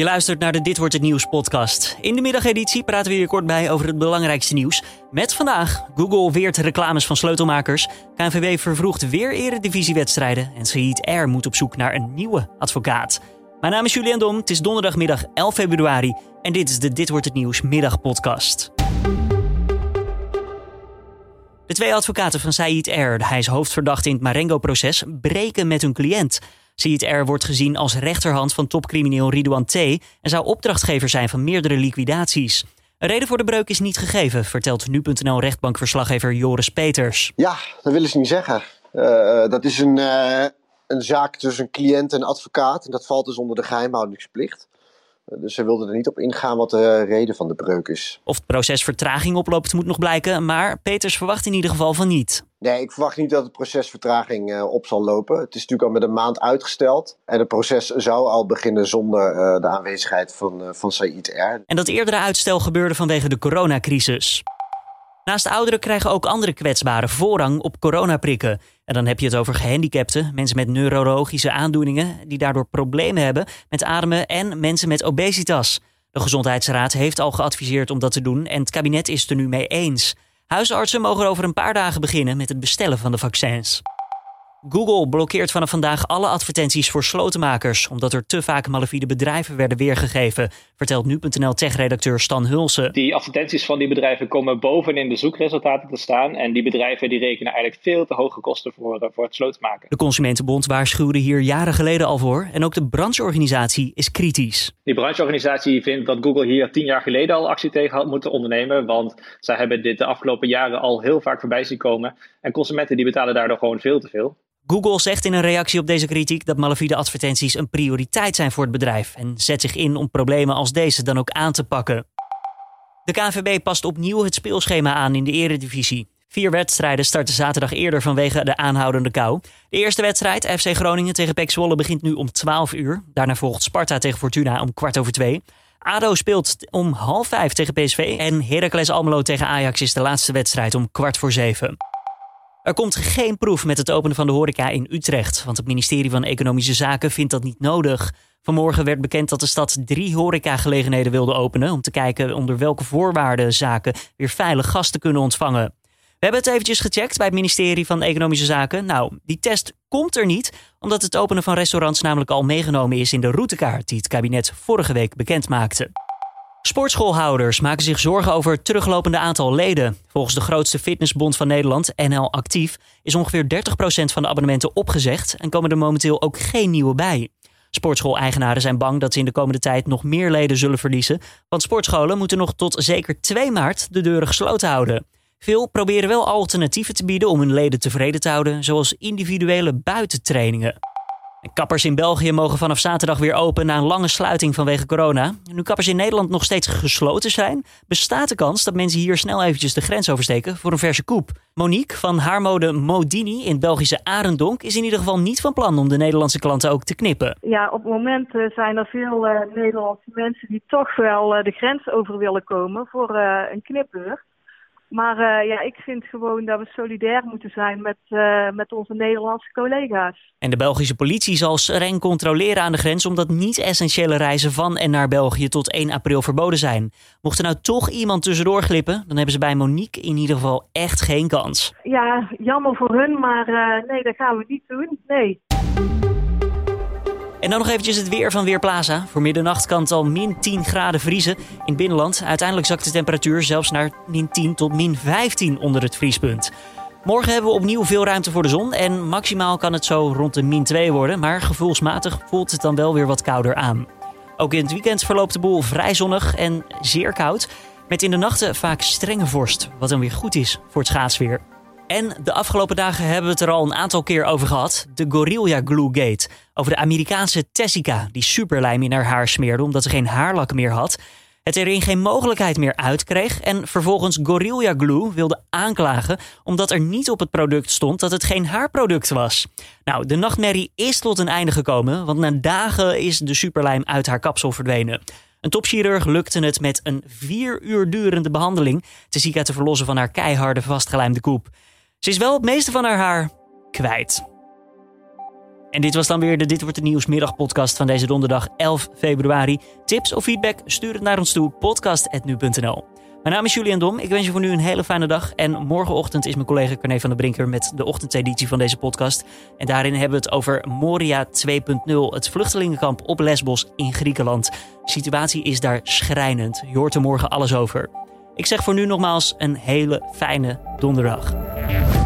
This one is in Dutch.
Je luistert naar de Dit wordt het nieuws podcast. In de middageditie praten we hier kort bij over het belangrijkste nieuws. Met vandaag Google weert reclames van sleutelmakers. KNVB vervroegt weer eredivisiewedstrijden. En Said Air moet op zoek naar een nieuwe advocaat. Mijn naam is Julian Dom. Het is donderdagmiddag 11 februari. En dit is de Dit wordt het nieuws middagpodcast. De twee advocaten van Said Air, hij is hoofdverdachte in het Marengo-proces, breken met hun cliënt. Said Air wordt gezien als rechterhand van topcrimineel Ridouan T. en zou opdrachtgever zijn van meerdere liquidaties. Een reden voor de breuk is niet gegeven, vertelt nu.nl rechtbankverslaggever Joris Peters. Ja, dat willen ze niet zeggen. Uh, dat is een, uh, een zaak tussen cliënt en advocaat. En dat valt dus onder de geheimhoudingsplicht. Dus ze wilden er niet op ingaan wat de reden van de breuk is. Of het proces vertraging oploopt moet nog blijken, maar Peters verwacht in ieder geval van niet. Nee, ik verwacht niet dat het proces vertraging uh, op zal lopen. Het is natuurlijk al met een maand uitgesteld. En het proces zou al beginnen zonder uh, de aanwezigheid van, uh, van Said R. En dat eerdere uitstel gebeurde vanwege de coronacrisis. Naast ouderen krijgen ook andere kwetsbaren voorrang op coronaprikken. En dan heb je het over gehandicapten, mensen met neurologische aandoeningen die daardoor problemen hebben met ademen en mensen met obesitas. De Gezondheidsraad heeft al geadviseerd om dat te doen en het kabinet is het er nu mee eens. Huisartsen mogen over een paar dagen beginnen met het bestellen van de vaccins. Google blokkeert vanaf vandaag alle advertenties voor slotenmakers, omdat er te vaak malafide bedrijven werden weergegeven, vertelt nu.nl tech-redacteur Stan Hulsen. Die advertenties van die bedrijven komen bovenin de zoekresultaten te staan en die bedrijven die rekenen eigenlijk veel te hoge kosten voor, eh, voor het slotenmaken. De Consumentenbond waarschuwde hier jaren geleden al voor en ook de brancheorganisatie is kritisch. Die brancheorganisatie vindt dat Google hier tien jaar geleden al actie tegen had moeten ondernemen, want zij hebben dit de afgelopen jaren al heel vaak voorbij zien komen en consumenten die betalen daardoor gewoon veel te veel. Google zegt in een reactie op deze kritiek dat malafide advertenties een prioriteit zijn voor het bedrijf en zet zich in om problemen als deze dan ook aan te pakken. De KNVB past opnieuw het speelschema aan in de eredivisie. Vier wedstrijden starten zaterdag eerder vanwege de aanhoudende kou. De eerste wedstrijd, FC Groningen tegen PEC Zwolle, begint nu om 12 uur. Daarna volgt Sparta tegen Fortuna om kwart over twee. ADO speelt om half vijf tegen PSV en Heracles Almelo tegen Ajax is de laatste wedstrijd om kwart voor zeven. Er komt geen proef met het openen van de horeca in Utrecht, want het ministerie van Economische Zaken vindt dat niet nodig. Vanmorgen werd bekend dat de stad drie horecagelegenheden wilde openen om te kijken onder welke voorwaarden zaken weer veilig gasten kunnen ontvangen. We hebben het eventjes gecheckt bij het ministerie van Economische Zaken. Nou, die test komt er niet, omdat het openen van restaurants namelijk al meegenomen is in de routekaart die het kabinet vorige week bekend maakte. Sportschoolhouders maken zich zorgen over het teruglopende aantal leden. Volgens de grootste fitnessbond van Nederland, NL Actief, is ongeveer 30% van de abonnementen opgezegd en komen er momenteel ook geen nieuwe bij. Sportschool-eigenaren zijn bang dat ze in de komende tijd nog meer leden zullen verliezen, want sportscholen moeten nog tot zeker 2 maart de deuren gesloten houden. Veel proberen wel alternatieven te bieden om hun leden tevreden te houden, zoals individuele buitentrainingen. Kappers in België mogen vanaf zaterdag weer open na een lange sluiting vanwege corona. Nu kappers in Nederland nog steeds gesloten zijn, bestaat de kans dat mensen hier snel eventjes de grens oversteken voor een verse koep. Monique van haarmode Modini in Belgische Arendonk is in ieder geval niet van plan om de Nederlandse klanten ook te knippen. Ja, op het moment uh, zijn er veel uh, Nederlandse mensen die toch wel uh, de grens over willen komen voor een knipbeurt. Maar uh, ja, ik vind gewoon dat we solidair moeten zijn met, uh, met onze Nederlandse collega's. En de Belgische politie zal streng controleren aan de grens... omdat niet-essentiële reizen van en naar België tot 1 april verboden zijn. Mocht er nou toch iemand tussendoor glippen... dan hebben ze bij Monique in ieder geval echt geen kans. Ja, jammer voor hun, maar uh, nee, dat gaan we niet doen. Nee. En dan nog eventjes het weer van Weerplaza. Voor middernacht kan het al min 10 graden vriezen in binnenland. Uiteindelijk zakt de temperatuur zelfs naar min 10 tot min 15 onder het vriespunt. Morgen hebben we opnieuw veel ruimte voor de zon en maximaal kan het zo rond de min 2 worden. Maar gevoelsmatig voelt het dan wel weer wat kouder aan. Ook in het weekend verloopt de boel vrij zonnig en zeer koud. Met in de nachten vaak strenge vorst, wat dan weer goed is voor het schaatsweer. En de afgelopen dagen hebben we het er al een aantal keer over gehad. De Gorilla Glue Gate. Over de Amerikaanse Tessica die superlijm in haar haar smeerde omdat ze geen haarlak meer had. Het erin geen mogelijkheid meer uitkreeg en vervolgens Gorilla Glue wilde aanklagen omdat er niet op het product stond dat het geen haarproduct was. Nou, de nachtmerrie is tot een einde gekomen, want na dagen is de superlijm uit haar kapsel verdwenen. Een topchirurg lukte het met een vier uur durende behandeling Tessica te verlossen van haar keiharde vastgelijmde koep. Ze is wel het meeste van haar haar kwijt. En dit was dan weer de Dit Wordt Het Nieuws middagpodcast van deze donderdag 11 februari. Tips of feedback? Stuur het naar ons toe, podcast.nu.nl. Mijn naam is Julian Dom. Ik wens je voor nu een hele fijne dag. En morgenochtend is mijn collega Corné van der Brinker met de ochtendeditie van deze podcast. En daarin hebben we het over Moria 2.0, het vluchtelingenkamp op Lesbos in Griekenland. De situatie is daar schrijnend. Je hoort er morgen alles over. Ik zeg voor nu nogmaals een hele fijne donderdag. Yeah.